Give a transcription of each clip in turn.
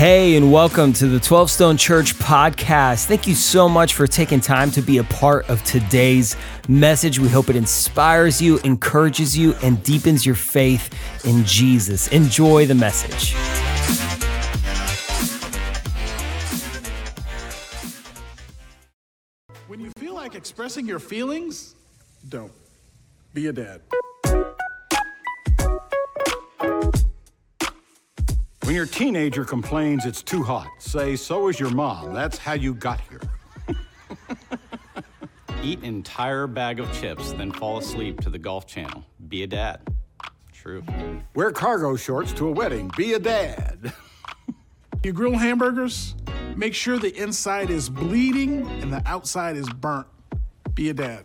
Hey, and welcome to the 12 Stone Church podcast. Thank you so much for taking time to be a part of today's message. We hope it inspires you, encourages you, and deepens your faith in Jesus. Enjoy the message. When you feel like expressing your feelings, don't. Be a dad. When your teenager complains it's too hot, say, so is your mom. That's how you got here. Eat an entire bag of chips, then fall asleep to the Golf Channel. Be a dad. True. Wear cargo shorts to a wedding. Be a dad. You grill hamburgers, make sure the inside is bleeding and the outside is burnt. Be a dad.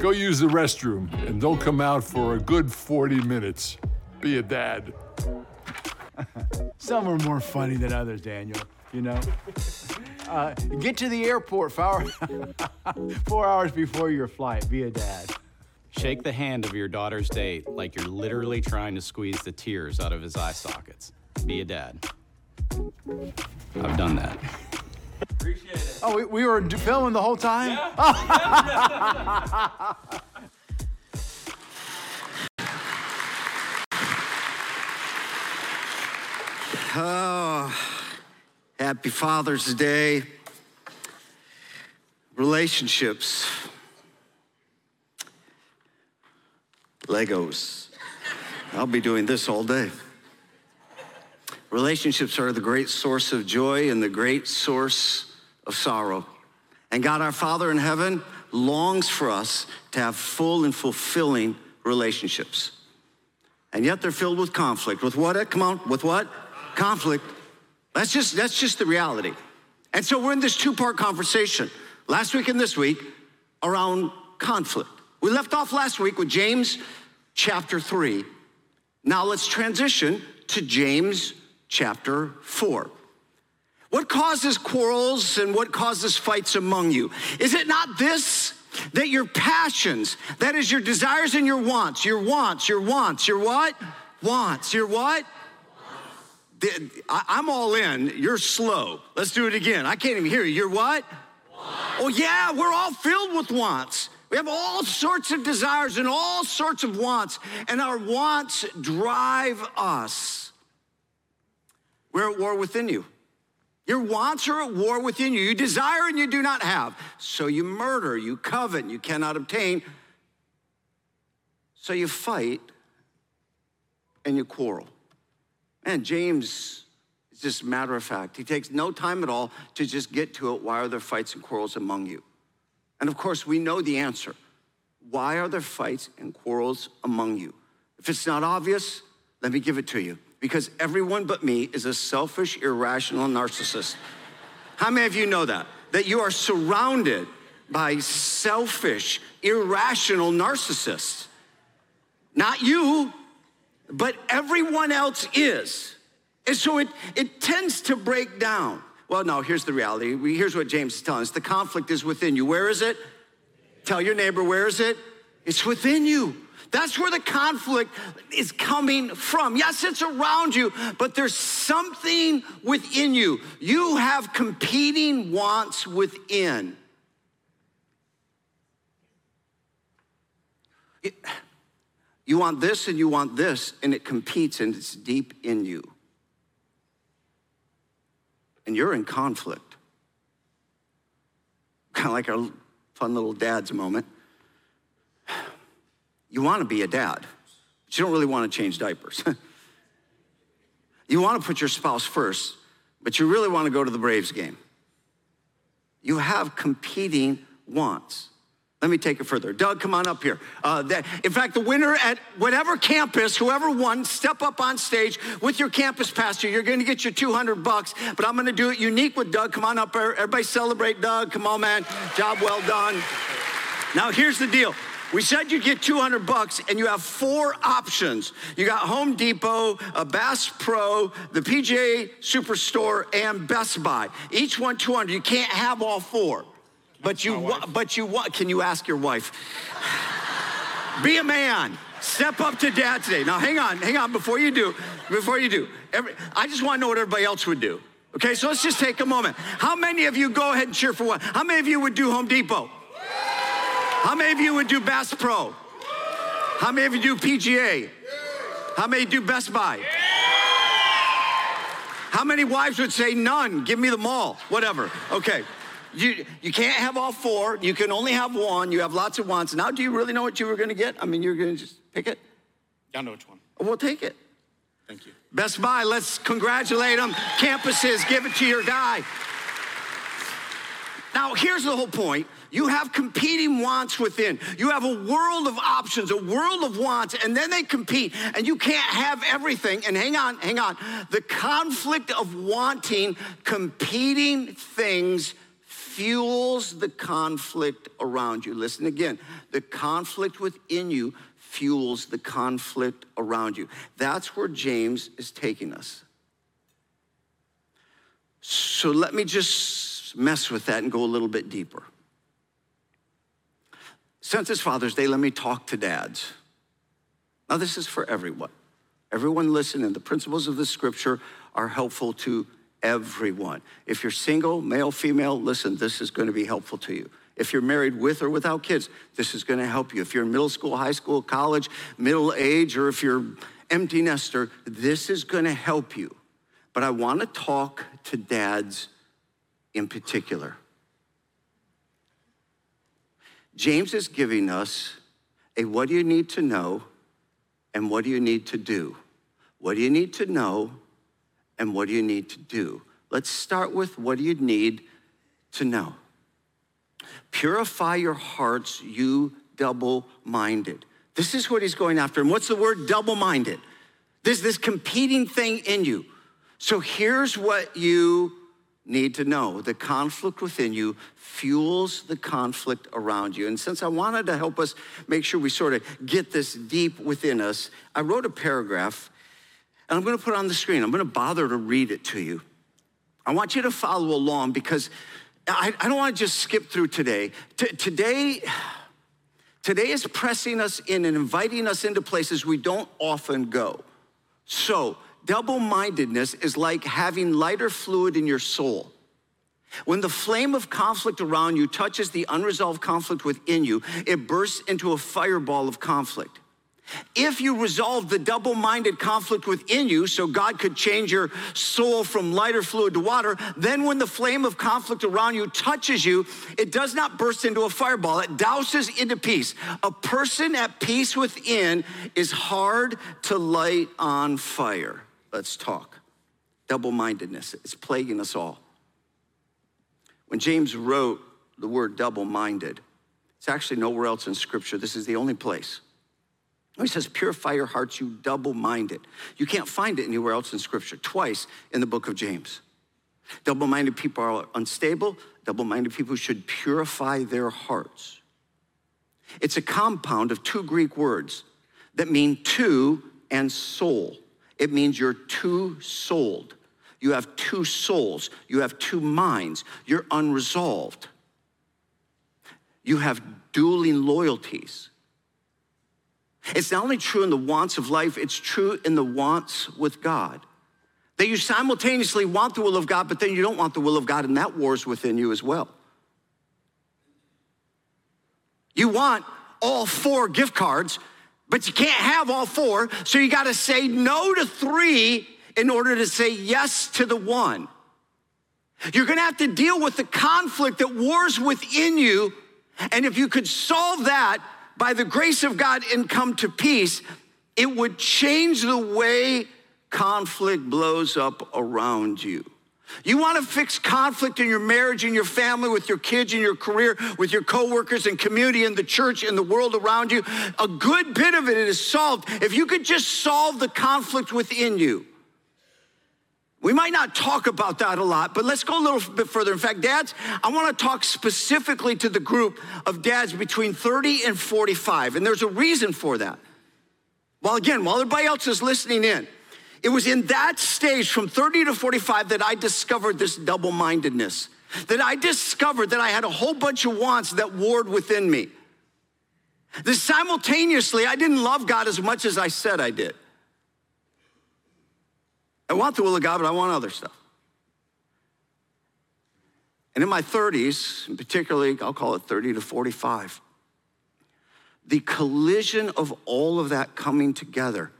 Go use the restroom and don't come out for a good 40 minutes. Be a dad. Some are more funny than others, Daniel. You know? Uh, get to the airport four, four hours before your flight. Be a dad. Shake the hand of your daughter's date like you're literally trying to squeeze the tears out of his eye sockets. Be a dad. I've done that. Oh, we, we were d- filming the whole time? Oh, Oh, happy Father's Day. Relationships. Legos. I'll be doing this all day. Relationships are the great source of joy and the great source of sorrow. And God, our Father in heaven, longs for us to have full and fulfilling relationships. And yet they're filled with conflict. With what? Come on, with what? Conflict. That's just that's just the reality. And so we're in this two-part conversation last week and this week around conflict. We left off last week with James chapter 3. Now let's transition to James chapter 4. What causes quarrels and what causes fights among you? Is it not this? That your passions, that is your desires and your wants, your wants, your wants, your what? Wants, your what? I'm all in. You're slow. Let's do it again. I can't even hear you. You're what? Oh, yeah, we're all filled with wants. We have all sorts of desires and all sorts of wants, and our wants drive us. We're at war within you. Your wants are at war within you. You desire and you do not have. So you murder, you covet, you cannot obtain. So you fight and you quarrel. Man, James is just matter of fact. He takes no time at all to just get to it. Why are there fights and quarrels among you? And of course, we know the answer. Why are there fights and quarrels among you? If it's not obvious, let me give it to you. Because everyone but me is a selfish, irrational narcissist. How many of you know that? That you are surrounded by selfish, irrational narcissists. Not you, but everyone else is. And so it, it tends to break down. Well, no, here's the reality. Here's what James is telling us the conflict is within you. Where is it? Tell your neighbor, where is it? It's within you. That's where the conflict is coming from. Yes, it's around you, but there's something within you. You have competing wants within. It- you want this and you want this, and it competes and it's deep in you. And you're in conflict. Kind of like a fun little dad's moment. You want to be a dad, but you don't really want to change diapers. you want to put your spouse first, but you really want to go to the Braves game. You have competing wants. Let me take it further. Doug, come on up here. Uh, that, in fact, the winner at whatever campus, whoever won, step up on stage with your campus pastor. You're going to get your 200 bucks, but I'm going to do it unique with Doug. Come on up. Here. Everybody celebrate Doug. Come on, man. Job well done. Now, here's the deal. We said you'd get 200 bucks, and you have four options. You got Home Depot, a Bass Pro, the PGA Superstore, and Best Buy. Each one 200. You can't have all four, but you wa- but you want. Can you ask your wife? Be a man. Step up to dad today. Now, hang on, hang on. Before you do, before you do, every, I just want to know what everybody else would do. Okay, so let's just take a moment. How many of you go ahead and cheer for what? How many of you would do Home Depot? How many of you would do Bass Pro? How many of you do PGA? How many do Best Buy? How many wives would say none? Give me the mall, whatever. Okay. You, you can't have all four. You can only have one. You have lots of wants. Now, do you really know what you were going to get? I mean, you're going to just pick it? Y'all know which one. We'll take it. Thank you. Best Buy, let's congratulate them. Campuses, give it to your guy. Now, here's the whole point. You have competing wants within. You have a world of options, a world of wants, and then they compete, and you can't have everything. And hang on, hang on. The conflict of wanting competing things fuels the conflict around you. Listen again. The conflict within you fuels the conflict around you. That's where James is taking us. So let me just mess with that and go a little bit deeper. Since it's Father's Day, let me talk to dads. Now, this is for everyone. Everyone listen, and the principles of the scripture are helpful to everyone. If you're single, male, female, listen, this is going to be helpful to you. If you're married with or without kids, this is going to help you. If you're in middle school, high school, college, middle age, or if you're empty nester, this is going to help you. But I want to talk to dads in particular. James is giving us a what do you need to know and what do you need to do? What do you need to know and what do you need to do? Let's start with what do you need to know? Purify your hearts, you double minded. This is what he's going after. And what's the word double minded? There's this competing thing in you. So here's what you need to know the conflict within you fuels the conflict around you. And since I wanted to help us make sure we sort of get this deep within us, I wrote a paragraph and I'm going to put it on the screen. I'm going to bother to read it to you. I want you to follow along because I, I don't want to just skip through today. T- today, today is pressing us in and inviting us into places we don't often go. So, double mindedness is like having lighter fluid in your soul. When the flame of conflict around you touches the unresolved conflict within you, it bursts into a fireball of conflict. If you resolve the double minded conflict within you so God could change your soul from lighter fluid to water, then when the flame of conflict around you touches you, it does not burst into a fireball, it douses into peace. A person at peace within is hard to light on fire. Let's talk. Double mindedness is plaguing us all. When James wrote the word double minded, it's actually nowhere else in Scripture. This is the only place. He says, Purify your hearts, you double minded. You can't find it anywhere else in Scripture, twice in the book of James. Double minded people are unstable. Double minded people should purify their hearts. It's a compound of two Greek words that mean two and soul. It means you're two souled. You have two souls. You have two minds. You're unresolved. You have dueling loyalties. It's not only true in the wants of life, it's true in the wants with God. That you simultaneously want the will of God, but then you don't want the will of God, and that war's within you as well. You want all four gift cards, but you can't have all four, so you gotta say no to three in order to say yes to the one. You're gonna have to deal with the conflict that wars within you, and if you could solve that, by the grace of God and come to peace, it would change the way conflict blows up around you. You want to fix conflict in your marriage, in your family, with your kids, in your career, with your coworkers and community, in the church, in the world around you. A good bit of it is solved if you could just solve the conflict within you. We might not talk about that a lot, but let's go a little bit further. In fact, dads, I want to talk specifically to the group of dads between 30 and 45, and there's a reason for that. Well, again, while everybody else is listening in, it was in that stage from 30 to 45 that I discovered this double mindedness, that I discovered that I had a whole bunch of wants that warred within me. That simultaneously, I didn't love God as much as I said I did. I want the will of God, but I want other stuff. And in my 30s, and particularly, I'll call it 30 to 45, the collision of all of that coming together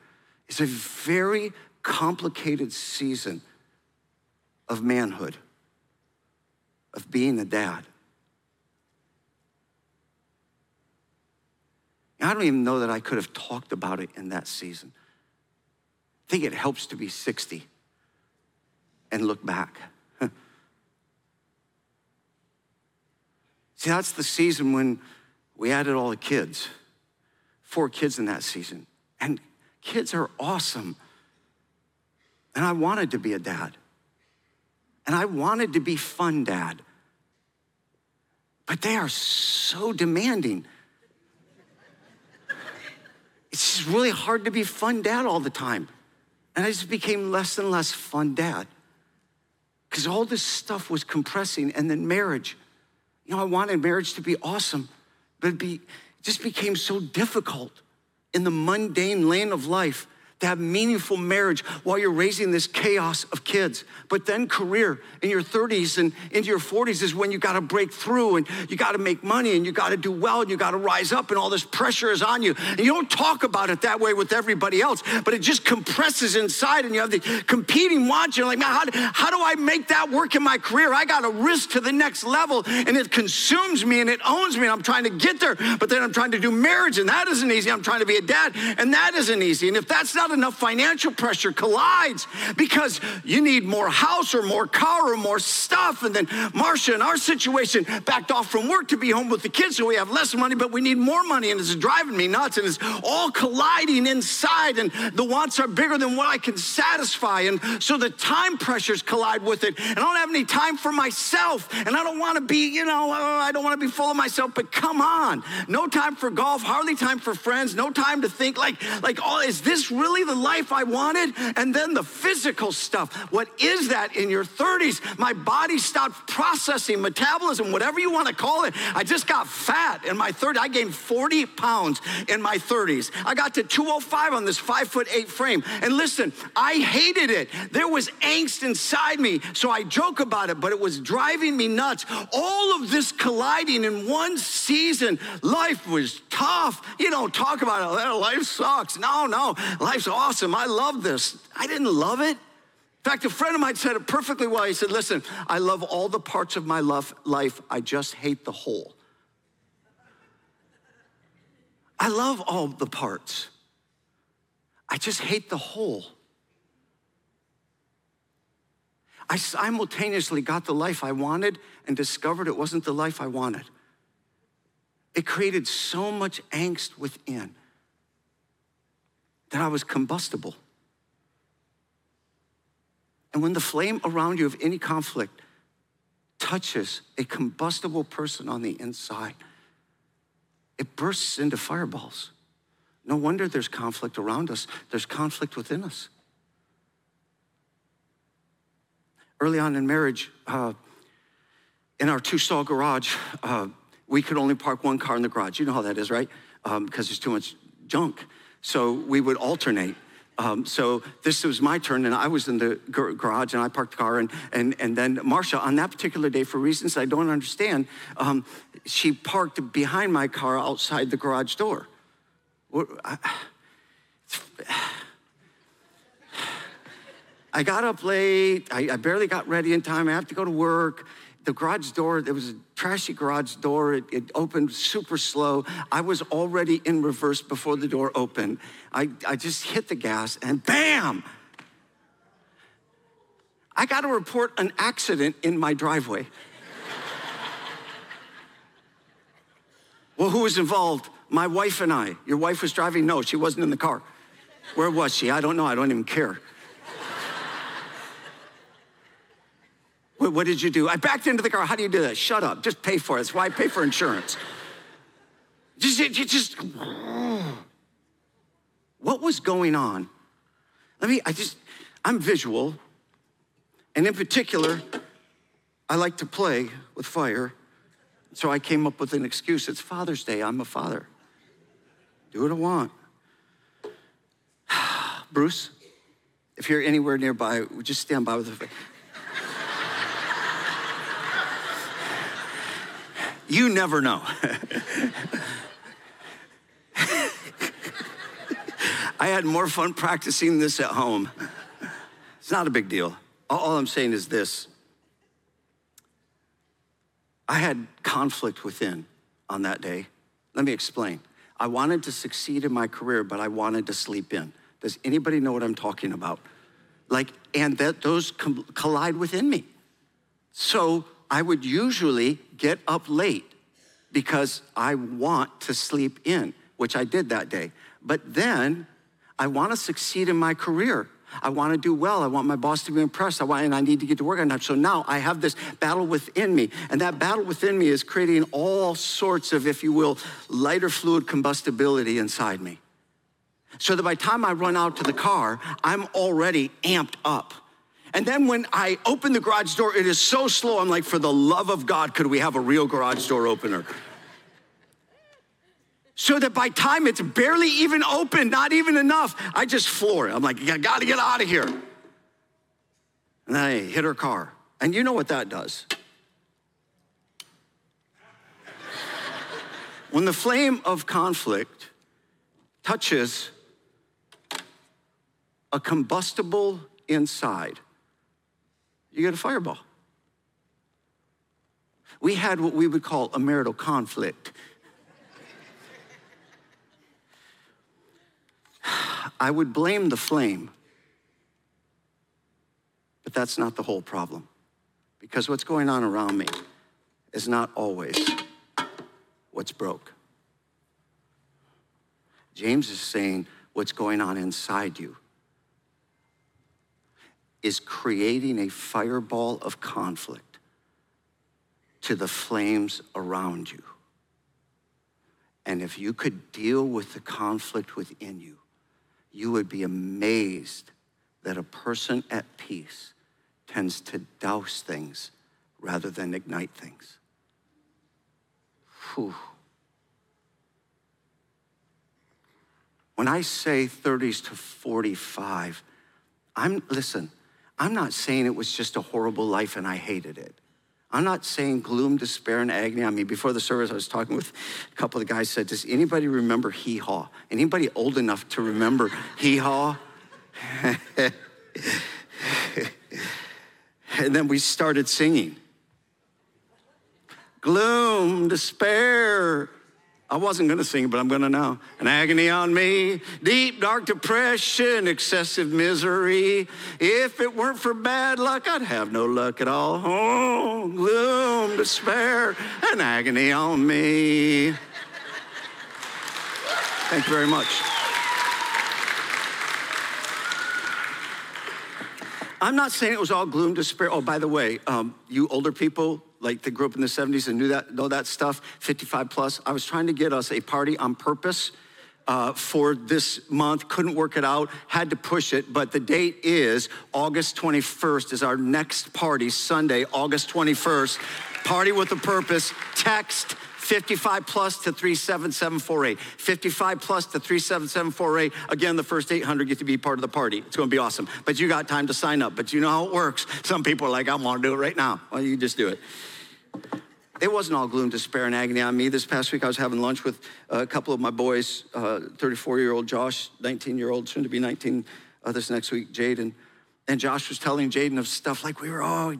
is a very complicated season of manhood, of being a dad. I don't even know that I could have talked about it in that season. I think it helps to be 60 and look back. See, that's the season when we added all the kids, four kids in that season. And kids are awesome. And I wanted to be a dad. And I wanted to be fun dad. But they are so demanding. It's just really hard to be fun dad all the time. And I just became less and less fun dad. Because all this stuff was compressing, and then marriage. You know, I wanted marriage to be awesome, but it, be, just became so difficult in the mundane lane of life to have meaningful marriage while you're raising this chaos of kids. But then career in your 30s and into your 40s is when you got to break through and you got to make money and you got to do well and you got to rise up and all this pressure is on you. And you don't talk about it that way with everybody else, but it just compresses inside and you have the competing wants. You're like, man, how, how do I make that work in my career? I got to risk to the next level and it consumes me and it owns me. And I'm trying to get there, but then I'm trying to do marriage and that isn't easy. I'm trying to be a dad and that isn't easy. And if that's not enough financial pressure collides because you need more house or more car or more stuff. And then Marcia, in our situation, backed off from work to be home with the kids, so we have less money, but we need more money, and it's driving me nuts. And it's all colliding inside, and the wants are bigger than what I can satisfy. And so the time pressures collide with it. And I don't have any time for myself, and I don't want to be, you know, I don't want to be full of myself. But come on, no time for golf, hardly time for friends, no time to think like, like, oh, is this really the life? life I wanted, and then the physical stuff. What is that in your 30s? My body stopped processing metabolism, whatever you want to call it. I just got fat in my 30s. I gained 40 pounds in my 30s. I got to 205 on this five foot eight frame. And listen, I hated it. There was angst inside me, so I joke about it, but it was driving me nuts. All of this colliding in one season. Life was tough. You don't talk about it. Life sucks. No, no, life's awesome awesome. I love this. I didn't love it. In fact, a friend of mine said it perfectly well. He said, Listen, I love all the parts of my life, I just hate the whole. I love all the parts. I just hate the whole. I simultaneously got the life I wanted and discovered it wasn't the life I wanted. It created so much angst within that I was combustible. And when the flame around you of any conflict touches a combustible person on the inside, it bursts into fireballs. No wonder there's conflict around us, there's conflict within us. Early on in marriage, uh, in our two stall garage, uh, we could only park one car in the garage. You know how that is, right? Um, because there's too much junk. So we would alternate. Um, so this was my turn, and I was in the garage, and I parked the car, and and and then Marcia, on that particular day, for reasons I don't understand, um, she parked behind my car outside the garage door. I got up late. I, I barely got ready in time. I have to go to work the garage door, there was a trashy garage door. It, it, opened super slow. I was already in reverse before the door opened. I, I just hit the gas and bam! I got to report an accident in my driveway. well, who was involved? My wife and I. Your wife was driving? No, she wasn't in the car. Where was she? I don't know. I don't even care. What did you do? I backed into the car. How do you do that? Shut up. Just pay for it. That's why I pay for insurance. Just, just, what was going on? Let me, I just, I'm visual. And in particular, I like to play with fire. So I came up with an excuse. It's Father's Day. I'm a father. Do what I want. Bruce, if you're anywhere nearby, just stand by with the You never know. I had more fun practicing this at home. It's not a big deal. All, I'm saying is this I had conflict within on that day. Let me explain. I wanted to succeed in my career, but I wanted to sleep in. Does anybody know what I'm talking about? Like, and that those collide within me. So I would usually get up late because I want to sleep in, which I did that day. But then I want to succeed in my career. I want to do well. I want my boss to be impressed. I want, and I need to get to work on time. So now I have this battle within me. And that battle within me is creating all sorts of, if you will, lighter fluid combustibility inside me. So that by the time I run out to the car, I'm already amped up. And then when I open the garage door, it is so slow. I'm like, for the love of God, could we have a real garage door opener? So that by time it's barely even open, not even enough, I just floor it. I'm like, I gotta get out of here. And I hit her car. And you know what that does. when the flame of conflict touches a combustible inside, you get a fireball. We had what we would call a marital conflict. I would blame the flame, but that's not the whole problem. Because what's going on around me is not always what's broke. James is saying what's going on inside you is creating a fireball of conflict to the flames around you. And if you could deal with the conflict within you, you would be amazed that a person at peace tends to douse things rather than ignite things. Whew. When I say 30s to 45, I'm, listen, I'm not saying it was just a horrible life and I hated it. I'm not saying gloom, despair, and agony. I mean, before the service, I was talking with a couple of the guys. Said, "Does anybody remember Hee Haw? Anybody old enough to remember Hee Haw?" and then we started singing. Gloom, despair, I wasn't gonna sing, but I'm gonna now. An agony on me, deep, dark depression, excessive misery. If it weren't for bad luck, I'd have no luck at all. Oh, gloom, despair, an agony on me. Thank you very much. I'm not saying it was all gloom, despair. Oh, by the way, um, you older people, like that grew up in the 70s and knew that, know that stuff, 55 plus, I was trying to get us a party on purpose uh, for this month. Couldn't work it out, had to push it, but the date is August 21st is our next party, Sunday, August 21st. Party with a purpose, text 55 plus to 37748. 55 plus to 37748. Again, the first 800 get to be part of the party. It's going to be awesome. But you got time to sign up. But you know how it works. Some people are like, I want to do it right now. Well, you just do it. It wasn't all gloom, despair, and agony on me. This past week, I was having lunch with a couple of my boys 34 uh, year old Josh, 19 year old, soon to be 19 uh, this next week, Jaden. And Josh was telling Jaden of stuff like we were, oh,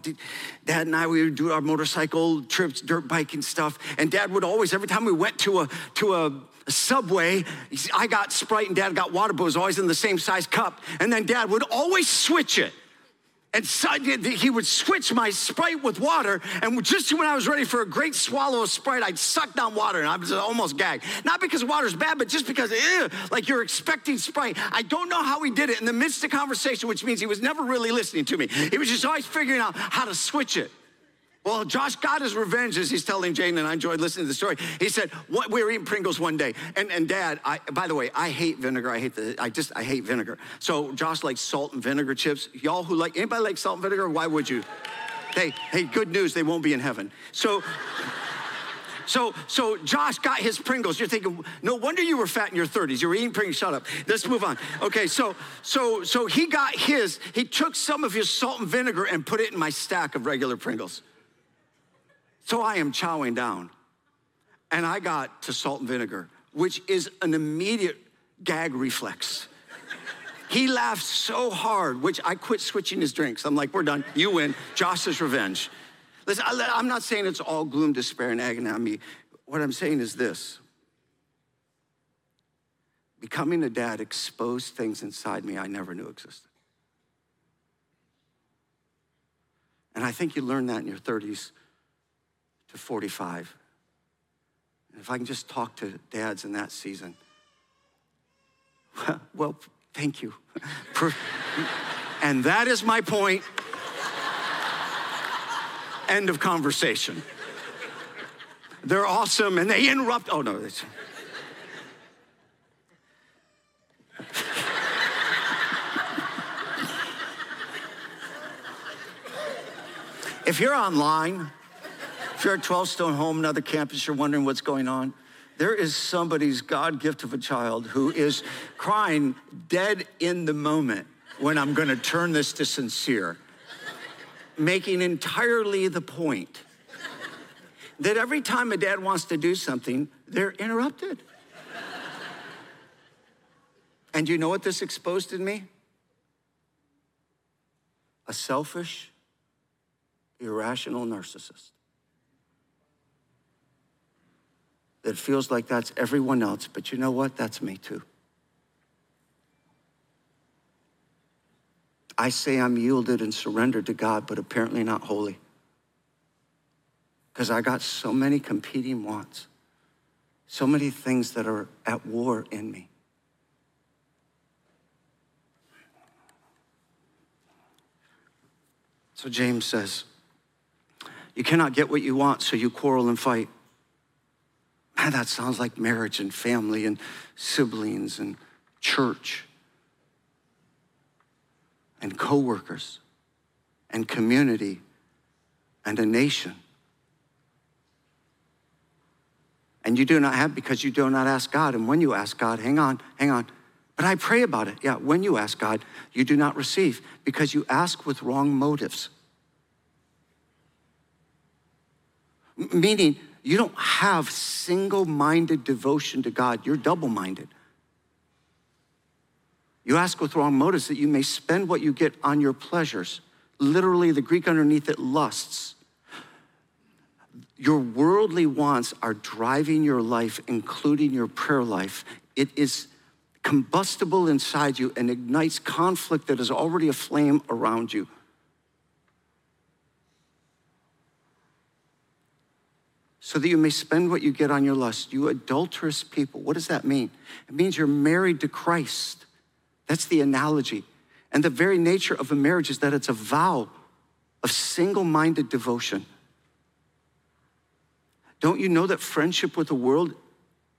dad and I, we would do our motorcycle trips, dirt biking stuff. And dad would always, every time we went to a, to a, subway, I got Sprite and dad got water, but it was always in the same size cup. And then dad would always switch it. And so he would switch my Sprite with water. And just when I was ready for a great swallow of Sprite, I'd suck down water and I was almost gagged. Not because water's bad, but just because, ew, like you're expecting Sprite. I don't know how he did it in the midst of conversation, which means he was never really listening to me. He was just always figuring out how to switch it. Well, Josh got his revenge as he's telling Jane, and I enjoyed listening to the story. He said, what, we were eating Pringles one day, and, and dad, I, by the way, I hate vinegar. I hate the, I just, I hate vinegar. So Josh likes salt and vinegar chips. Y'all who like, anybody like salt and vinegar? Why would you? hey, hey, good news, they won't be in heaven. So, so, so Josh got his Pringles. You're thinking, no wonder you were fat in your 30s. You were eating Pringles. Shut up. Let's move on. Okay, so, so, so he got his. He took some of his salt and vinegar and put it in my stack of regular Pringles. So I am chowing down. and I got to salt and vinegar, which is an immediate gag reflex. He laughed so hard, which I quit switching his drinks. I'm like, we're done. You win. Josh's revenge. Listen, I'm not saying it's all gloom, despair, and agony on me. What I'm saying is this becoming a dad exposed things inside me I never knew existed. And I think you learn that in your 30s to 45. And if I can just talk to dads in that season, well, thank you. And that is my point. End of conversation. They're awesome and they interrupt. Oh, no. It's, if you're online, if you're at 12 Stone Home, another campus, you're wondering what's going on, there is somebody's God gift of a child who is crying dead in the moment when I'm going to turn this to sincere, making entirely the point that every time a dad wants to do something, they're interrupted. and you know what this exposed in me? A selfish, irrational narcissist that feels like that's everyone else, but you know what? That's me too. I say I'm yielded and surrendered to God, but apparently not holy. Because I got so many competing wants, so many things that are at war in me. So James says, You cannot get what you want, so you quarrel and fight. Man, that sounds like marriage and family and siblings and church and coworkers and community and a nation. And you do not have because you do not ask God. And when you ask God, hang on, hang on. But I pray about it. Yeah, when you ask God, you do not receive because you ask with wrong motives. M- Meaning, you don't have single minded devotion to God, you're double minded. You ask with wrong motives that you may spend what you get on your pleasures. Literally, the Greek underneath it, lusts. Your worldly wants are driving your life, including your prayer life. It is combustible inside you and ignites conflict that is already aflame around you. So that you may spend what you get on your lust. You adulterous people. What does that mean? It means you're married to Christ. That's the analogy. And the very nature of a marriage is that it's a vow of single minded devotion. Don't you know that friendship with the world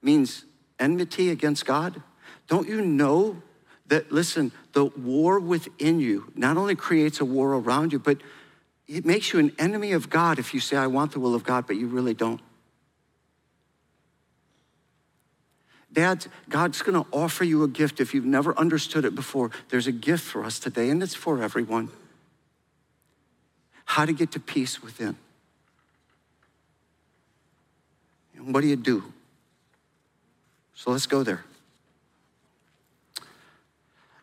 means enmity against God? Don't you know that, listen, the war within you not only creates a war around you, but it makes you an enemy of God if you say, I want the will of God, but you really don't. Dad, God's gonna offer you a gift if you've never understood it before. There's a gift for us today, and it's for everyone. How to get to peace within. And what do you do? So let's go there.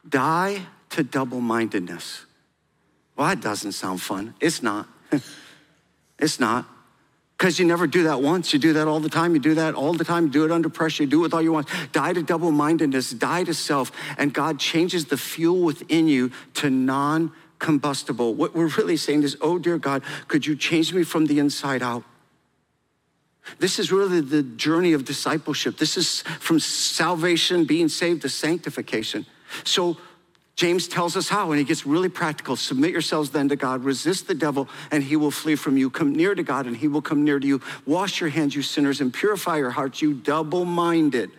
Die to double mindedness. Well, that doesn't sound fun. It's not. it's not. Because you never do that once. You do that all the time. You do that all the time. Do it under pressure. You do it with all you want. Die to double mindedness, die to self. And God changes the fuel within you to non combustible. What we're really saying is, oh, dear God, could you change me from the inside out? This is really the journey of discipleship. This is from salvation, being saved, to sanctification. So, James tells us how, and he gets really practical. Submit yourselves then to God, resist the devil, and he will flee from you. Come near to God, and he will come near to you. Wash your hands, you sinners, and purify your hearts, you double minded.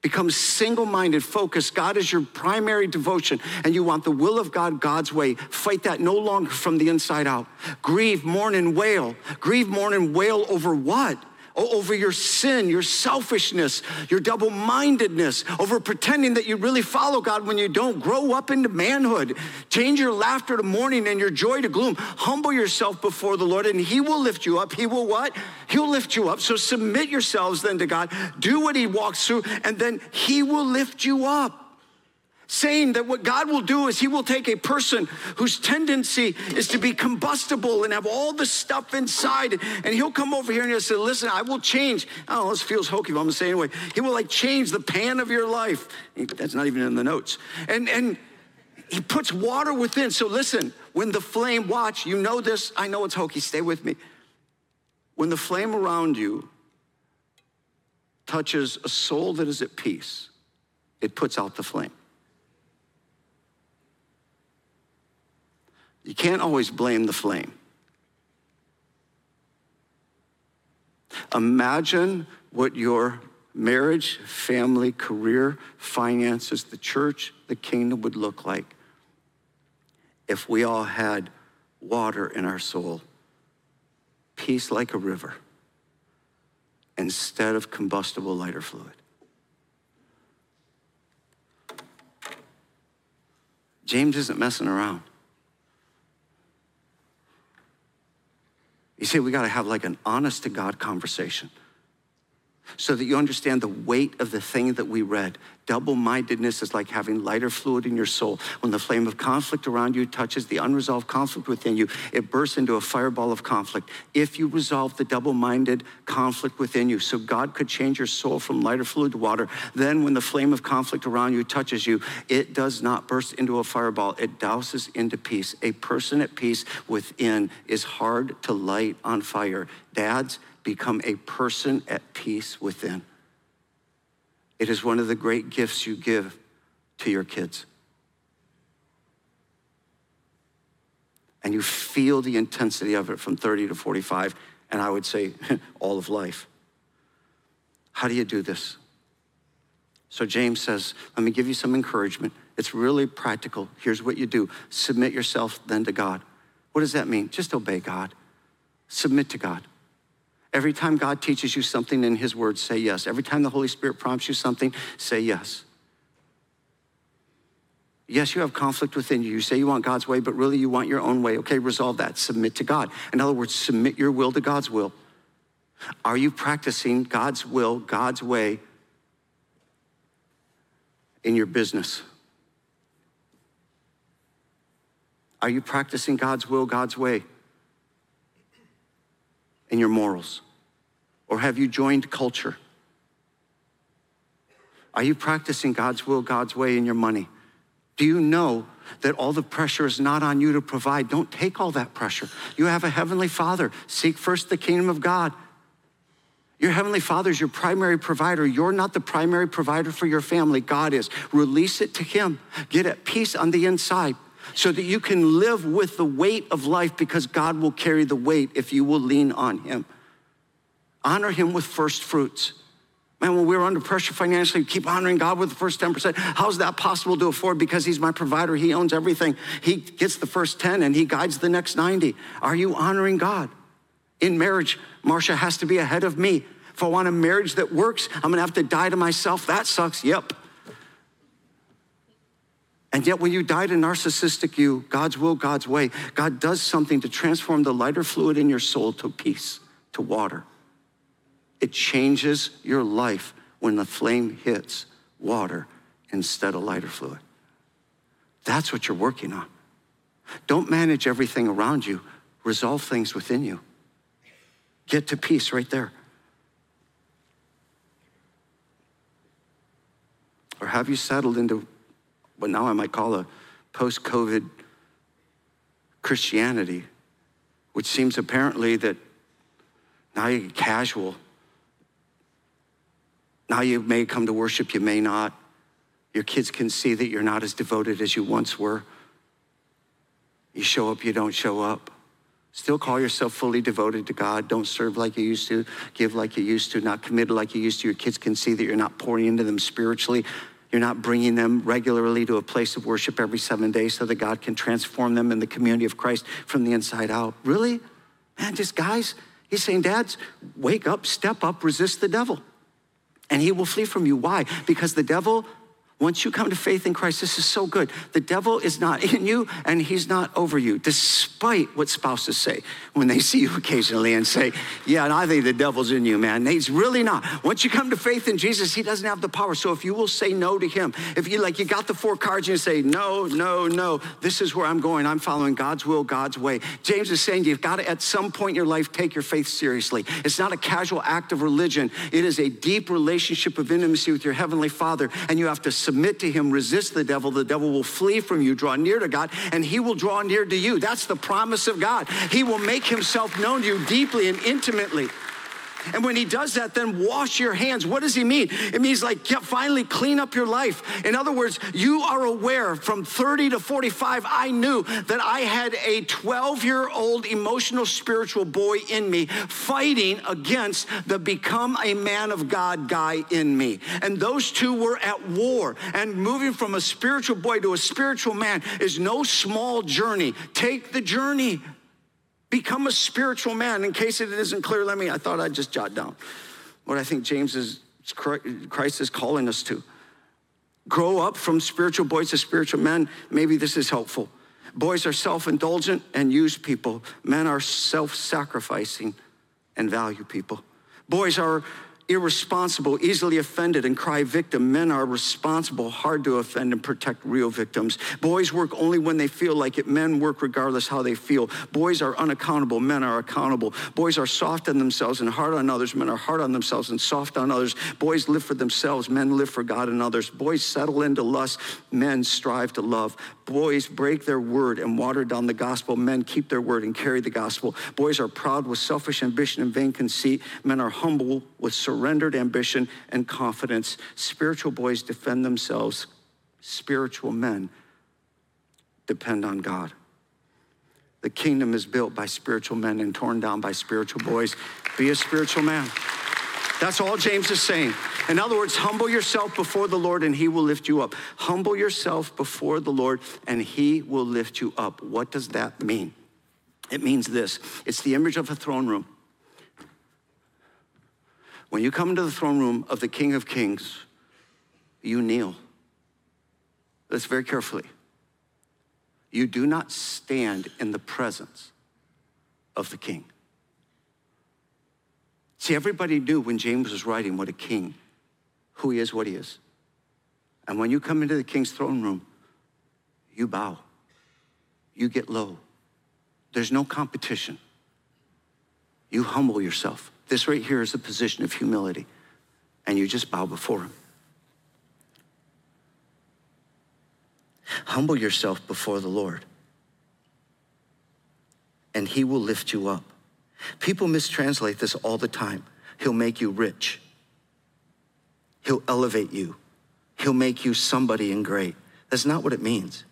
Become single minded, focused. God is your primary devotion, and you want the will of God God's way. Fight that no longer from the inside out. Grieve, mourn, and wail. Grieve, mourn, and wail over what? Over your sin, your selfishness, your double mindedness, over pretending that you really follow God when you don't. Grow up into manhood. Change your laughter to mourning and your joy to gloom. Humble yourself before the Lord, and He will lift you up. He will what? He'll lift you up. So submit yourselves then to God. Do what He walks through, and then He will lift you up saying that what God will do is He will take a person whose tendency is to be combustible and have all the stuff inside, and He'll come over here and He'll say, Listen, I will change. Know, this feels hokey, but I'm gonna say anyway. He will like change the pan of your life. That's not even in the notes. And, and He puts water within. So listen, when the flame, watch, you know this, I know it's hokey, stay with me. When the flame around you touches a soul that is at peace, it puts out the flame. You can't always blame the flame. Imagine what your marriage, family, career, finances, the church, the kingdom would look like if we all had water in our soul, peace like a river, instead of combustible lighter fluid. James isn't messing around. You see, we got to have like an honest to God conversation so that you understand the weight of the thing that we read. Double mindedness is like having lighter fluid in your soul. When the flame of conflict around you touches the unresolved conflict within you, it bursts into a fireball of conflict. If you resolve the double minded conflict within you, so God could change your soul from lighter fluid to water, then when the flame of conflict around you touches you, it does not burst into a fireball, it douses into peace. A person at peace within is hard to light on fire. Dads, become a person at peace within. It is one of the great gifts you give to your kids. And you feel the intensity of it from 30 to 45, and I would say all of life. How do you do this? So James says, let me give you some encouragement. It's really practical. Here's what you do submit yourself then to God. What does that mean? Just obey God, submit to God. Every time God teaches you something in His Word, say yes. Every time the Holy Spirit prompts you something, say yes. Yes, you have conflict within you. You say you want God's way, but really you want your own way. Okay, resolve that. Submit to God. In other words, submit your will to God's will. Are you practicing God's will, God's way in your business? Are you practicing God's will, God's way in your morals? Or have you joined culture? Are you practicing God's will, God's way in your money? Do you know that all the pressure is not on you to provide? Don't take all that pressure. You have a heavenly Father. Seek first the kingdom of God. Your heavenly Father is your primary provider. You're not the primary provider for your family. God is. Release it to Him. Get at peace on the inside so that you can live with the weight of life because God will carry the weight if you will lean on Him. Honor him with first fruits. Man, when we are under pressure financially, keep honoring God with the first 10%. How is that possible to afford? Because He's my provider. He owns everything. He gets the first 10 and He guides the next 90. Are you honoring God? In marriage, Marcia has to be ahead of me. If I want a marriage that works, I'm gonna have to die to myself. That sucks. Yep. And yet, when you die to narcissistic you, God's will, God's way, God does something to transform the lighter fluid in your soul to peace, to water. It changes your life when the flame hits water instead of lighter fluid. That's what you're working on. Don't manage everything around you, resolve things within you. Get to peace right there. Or have you settled into what now I might call a post COVID Christianity, which seems apparently that now you get casual now you may come to worship, you may not. Your kids can see that you're not as devoted as you once were. You show up, you don't show up. Still call yourself fully devoted to God. Don't serve like you used to, give like you used to, not committed like you used to. Your kids can see that you're not pouring into them spiritually. You're not bringing them regularly to a place of worship every seven days so that God can transform them in the community of Christ from the inside out. Really? Man, just guys, He's saying, Dads, wake up, step up, resist the devil, and he will flee from you. Why? Because the devil once you come to faith in Christ, this is so good. The devil is not in you and he's not over you, despite what spouses say when they see you occasionally and say, Yeah, and I think the devil's in you, man. He's really not. Once you come to faith in Jesus, he doesn't have the power. So if you will say no to him, if you like, you got the four cards and you say, No, no, no, this is where I'm going. I'm following God's will, God's way. James is saying you've got to, at some point in your life, take your faith seriously. It's not a casual act of religion, it is a deep relationship of intimacy with your Heavenly Father, and you have to submit to him, resist the devil, the devil will flee from you, draw near to God, and he will draw near to you. That's the promise of God. He will make himself known to you deeply and intimately. And when he does that, then wash your hands. What does he mean? It means like finally clean up your life. In other words, you are aware from 30 to 45, I knew that I had a 12 year old emotional spiritual boy in me fighting against the become a man of God guy in me. And those two were at war. And moving from a spiritual boy to a spiritual man is no small journey. Take the journey. Become a spiritual man. In case it isn't clear, let me, I thought I'd just jot down what I think James is, Christ is calling us to. Grow up from spiritual boys to spiritual men. Maybe this is helpful. Boys are self indulgent and use people, men are self sacrificing and value people. Boys are irresponsible, easily offended, and cry victim. Men are responsible, hard to offend, and protect real victims. Boys work only when they feel like it. Men work regardless how they feel. Boys are unaccountable. Men are accountable. Boys are soft on themselves and hard on others. Men are hard on themselves and soft on others. Boys live for themselves. Men live for God and others. Boys settle into lust. Men strive to love. Boys break their word and water down the gospel. Men keep their word and carry the gospel. Boys are proud with selfish ambition and vain conceit. Men are humble with surrendered ambition and confidence. Spiritual boys defend themselves. Spiritual men depend on God. The kingdom is built by spiritual men and torn down by spiritual boys. Be a spiritual man. That's all James is saying. In other words, humble yourself before the Lord and he will lift you up. Humble yourself before the Lord and he will lift you up. What does that mean? It means this it's the image of a throne room. When you come into the throne room of the King of Kings, you kneel. Listen very carefully. You do not stand in the presence of the king. See, everybody knew when James was writing what a king, who he is, what he is. And when you come into the king's throne room, you bow, you get low. There's no competition. You humble yourself. This right here is a position of humility, and you just bow before him. Humble yourself before the Lord, and he will lift you up. People mistranslate this all the time. He'll make you rich. He'll elevate you. He'll make you somebody and great. That's not what it means.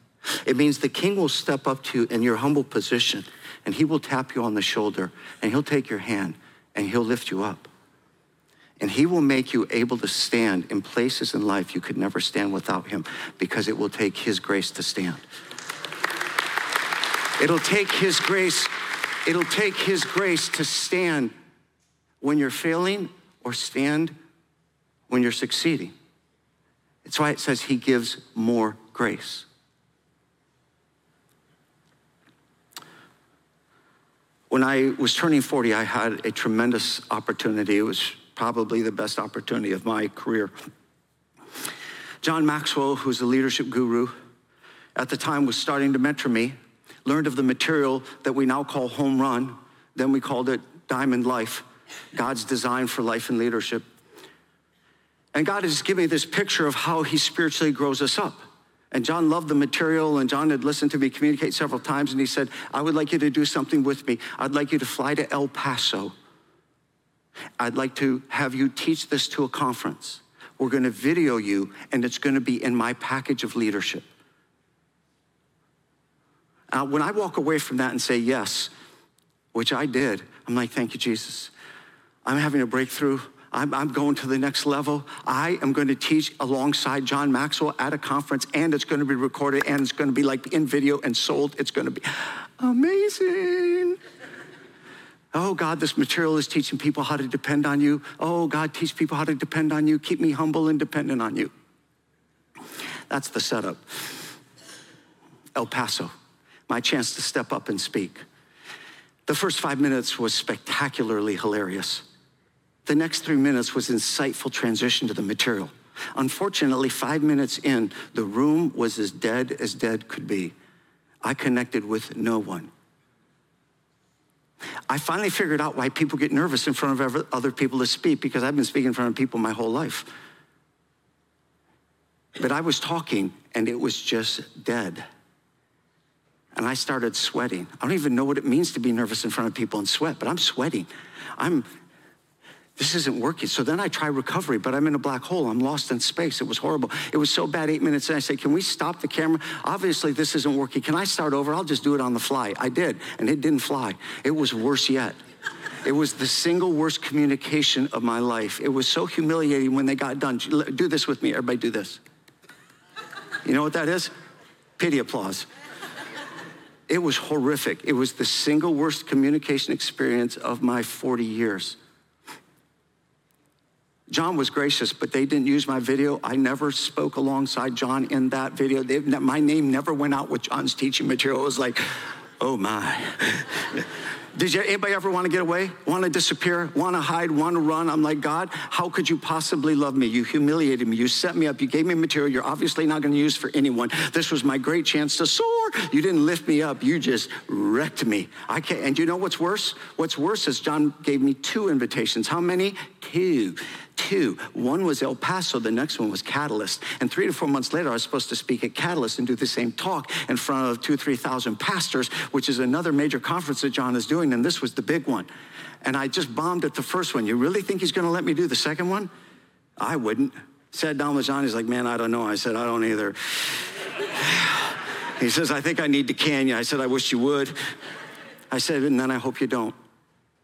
It means the king will step up to you in your humble position and he will tap you on the shoulder and he'll take your hand and he'll lift you up. And he will make you able to stand in places in life you could never stand without him because it will take his grace to stand. It'll take his grace It'll take His grace to stand when you're failing or stand when you're succeeding. That's why it says He gives more grace. When I was turning 40, I had a tremendous opportunity. It was probably the best opportunity of my career. John Maxwell, who's a leadership guru, at the time was starting to mentor me learned of the material that we now call home run. Then we called it diamond life, God's design for life and leadership. And God is giving this picture of how he spiritually grows us up. And John loved the material, and John had listened to me communicate several times, and he said, I would like you to do something with me. I'd like you to fly to El Paso. I'd like to have you teach this to a conference. We're going to video you, and it's going to be in my package of leadership. Uh, when I walk away from that and say yes, which I did, I'm like, thank you, Jesus. I'm having a breakthrough. I'm, I'm, going to the next level. I am going to teach alongside John Maxwell at a conference, and it's going to be recorded, and it's going to be like in video and sold. It's going to be amazing. Oh, God, this material is teaching people how to depend on you. Oh, God, teach people how to depend on you. Keep me humble and dependent on you. That's the setup. El Paso, my chance to step up and speak. The first five minutes was spectacularly hilarious. The next three minutes was insightful transition to the material. Unfortunately, five minutes in, the room was as dead as dead could be. I connected with no one. I finally figured out why people get nervous in front of other people to speak because I've been speaking in front of people my whole life. But I was talking and it was just dead. And I started sweating. I don't even know what it means to be nervous in front of people and sweat, but I'm sweating. I'm this isn't working. So then I try recovery, but I'm in a black hole. I'm lost in space. It was horrible. It was so bad, eight minutes in, I said, Can we stop the camera? Obviously, this isn't working. Can I start over? I'll just do it on the fly. I did, and it didn't fly. It was worse yet. It was the single worst communication of my life. It was so humiliating when they got done. Do this with me. Everybody do this. You know what that is? Pity applause. It was horrific. It was the single worst communication experience of my 40 years. John was gracious, but they didn't use my video. I never spoke alongside John in that video. They, my name never went out with John's teaching material. It was like, oh my. Did you, anybody ever want to get away? Want to disappear? Want to hide? Want to run? I'm like, God, how could you possibly love me? You humiliated me. You set me up. You gave me material you're obviously not going to use for anyone. This was my great chance to soar. You didn't lift me up. You just wrecked me. I can't. And you know what's worse? What's worse is John gave me two invitations. How many? Two two. One was El Paso, the next one was Catalyst. And three to four months later, I was supposed to speak at Catalyst and do the same talk in front of two, 3,000 pastors, which is another major conference that John is doing. And this was the big one. And I just bombed at the first one. You really think he's going to let me do the second one? I wouldn't. Down with John. He's like, man, I don't know. I said, I don't either. he says, I think I need to can you. I said, I wish you would. I said, and then I hope you don't,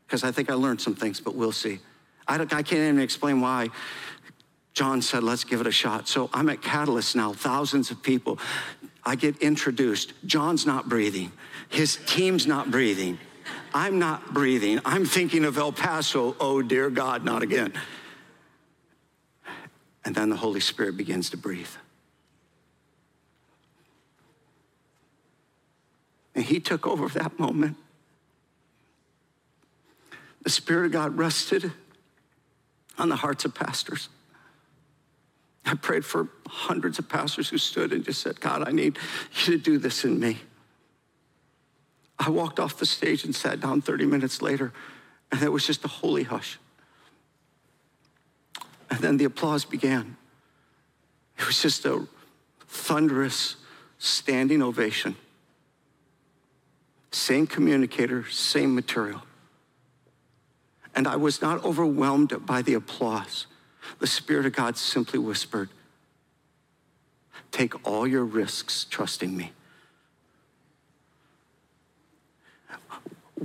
because I think I learned some things, but we'll see. I, I can't even explain why. John said, let's give it a shot. So I'm at Catalyst now, thousands of people. I get introduced. John's not breathing, his team's not breathing. I'm not breathing. I'm thinking of El Paso. Oh, dear God, not again. And then the Holy Spirit begins to breathe. And he took over that moment. The Spirit of God rested on the hearts of pastors. I prayed for hundreds of pastors who stood and just said, God, I need you to do this in me. I walked off the stage and sat down 30 minutes later, and it was just a holy hush. And then the applause began. It was just a thunderous standing ovation. Same communicator, same material and I was not overwhelmed by the applause. The Spirit of God simply whispered, Take all your risks trusting me.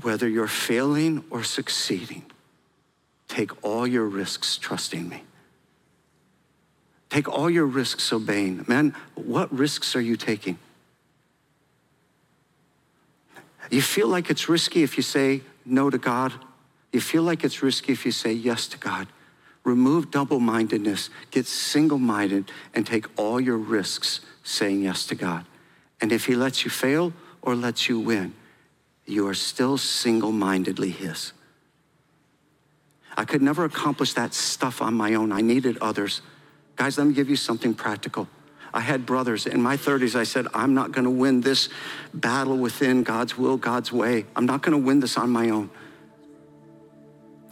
Whether you're failing or succeeding, take all your risks trusting me. Take all your risks obeying. Man, what risks are you taking? You feel like it's risky if you say no to God? You feel like it's risky if you say yes to God. Remove double mindedness, get single minded, and take all your risks saying yes to God. And if He lets you fail or lets you win, you are still single mindedly His. I could never accomplish that stuff on my own. I needed others. Guys, let me give you something practical. I had brothers in my 30s. I said, I'm not going to win this battle within God's will, God's way. I'm not going to win this on my own.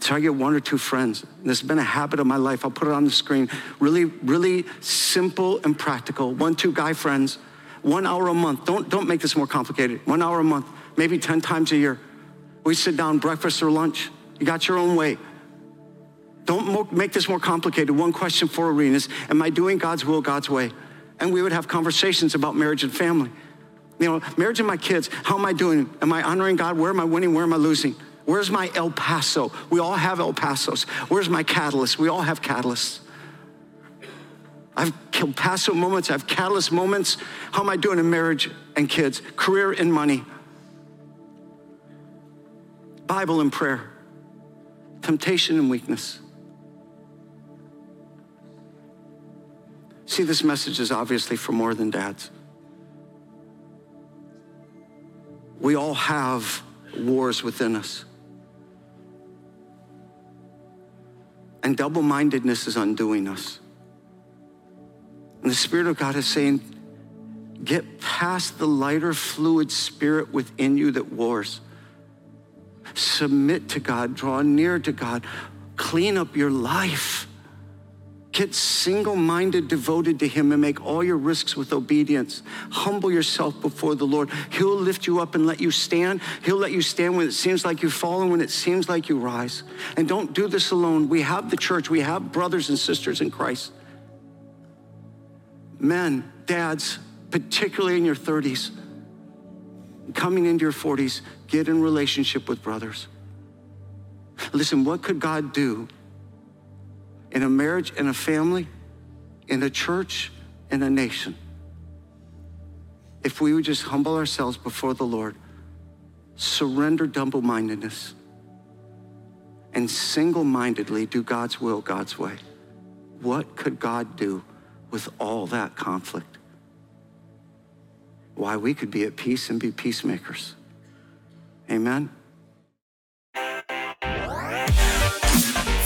So I get one or two friends. This has been a habit of my life. I'll put it on the screen. Really, really simple and practical. One, two guy friends. One hour a month. Don't, don't make this more complicated. One hour a month, maybe 10 times a year. We sit down, breakfast or lunch. You got your own way. Don't make this more complicated. One question for arenas Am I doing God's will, God's way? And we would have conversations about marriage and family. You know, marriage and my kids, how am I doing? Am I honoring God? Where am I winning? Where am I losing? Where's my El Paso? We all have El Pasos. Where's my catalyst? We all have catalysts. I've El Paso moments, I have catalyst moments. How am I doing in marriage and kids, career and money? Bible and prayer, temptation and weakness. See, this message is obviously for more than dads. We all have wars within us. And double mindedness is undoing us. And the Spirit of God is saying, get past the lighter fluid spirit within you that wars. Submit to God, draw near to God, clean up your life. Get single minded, devoted to Him, and make all your risks with obedience. Humble yourself before the Lord. He'll lift you up and let you stand. He'll let you stand when it seems like you fall and when it seems like you rise. And don't do this alone. We have the church, we have brothers and sisters in Christ. Men, dads, particularly in your 30s, coming into your 40s, get in relationship with brothers. Listen, what could God do in a marriage, in a family, in a church, in a nation. If we would just humble ourselves before the Lord, surrender double mindedness, and single mindedly do God's will, God's way, what could God do with all that conflict? Why, we could be at peace and be peacemakers. Amen.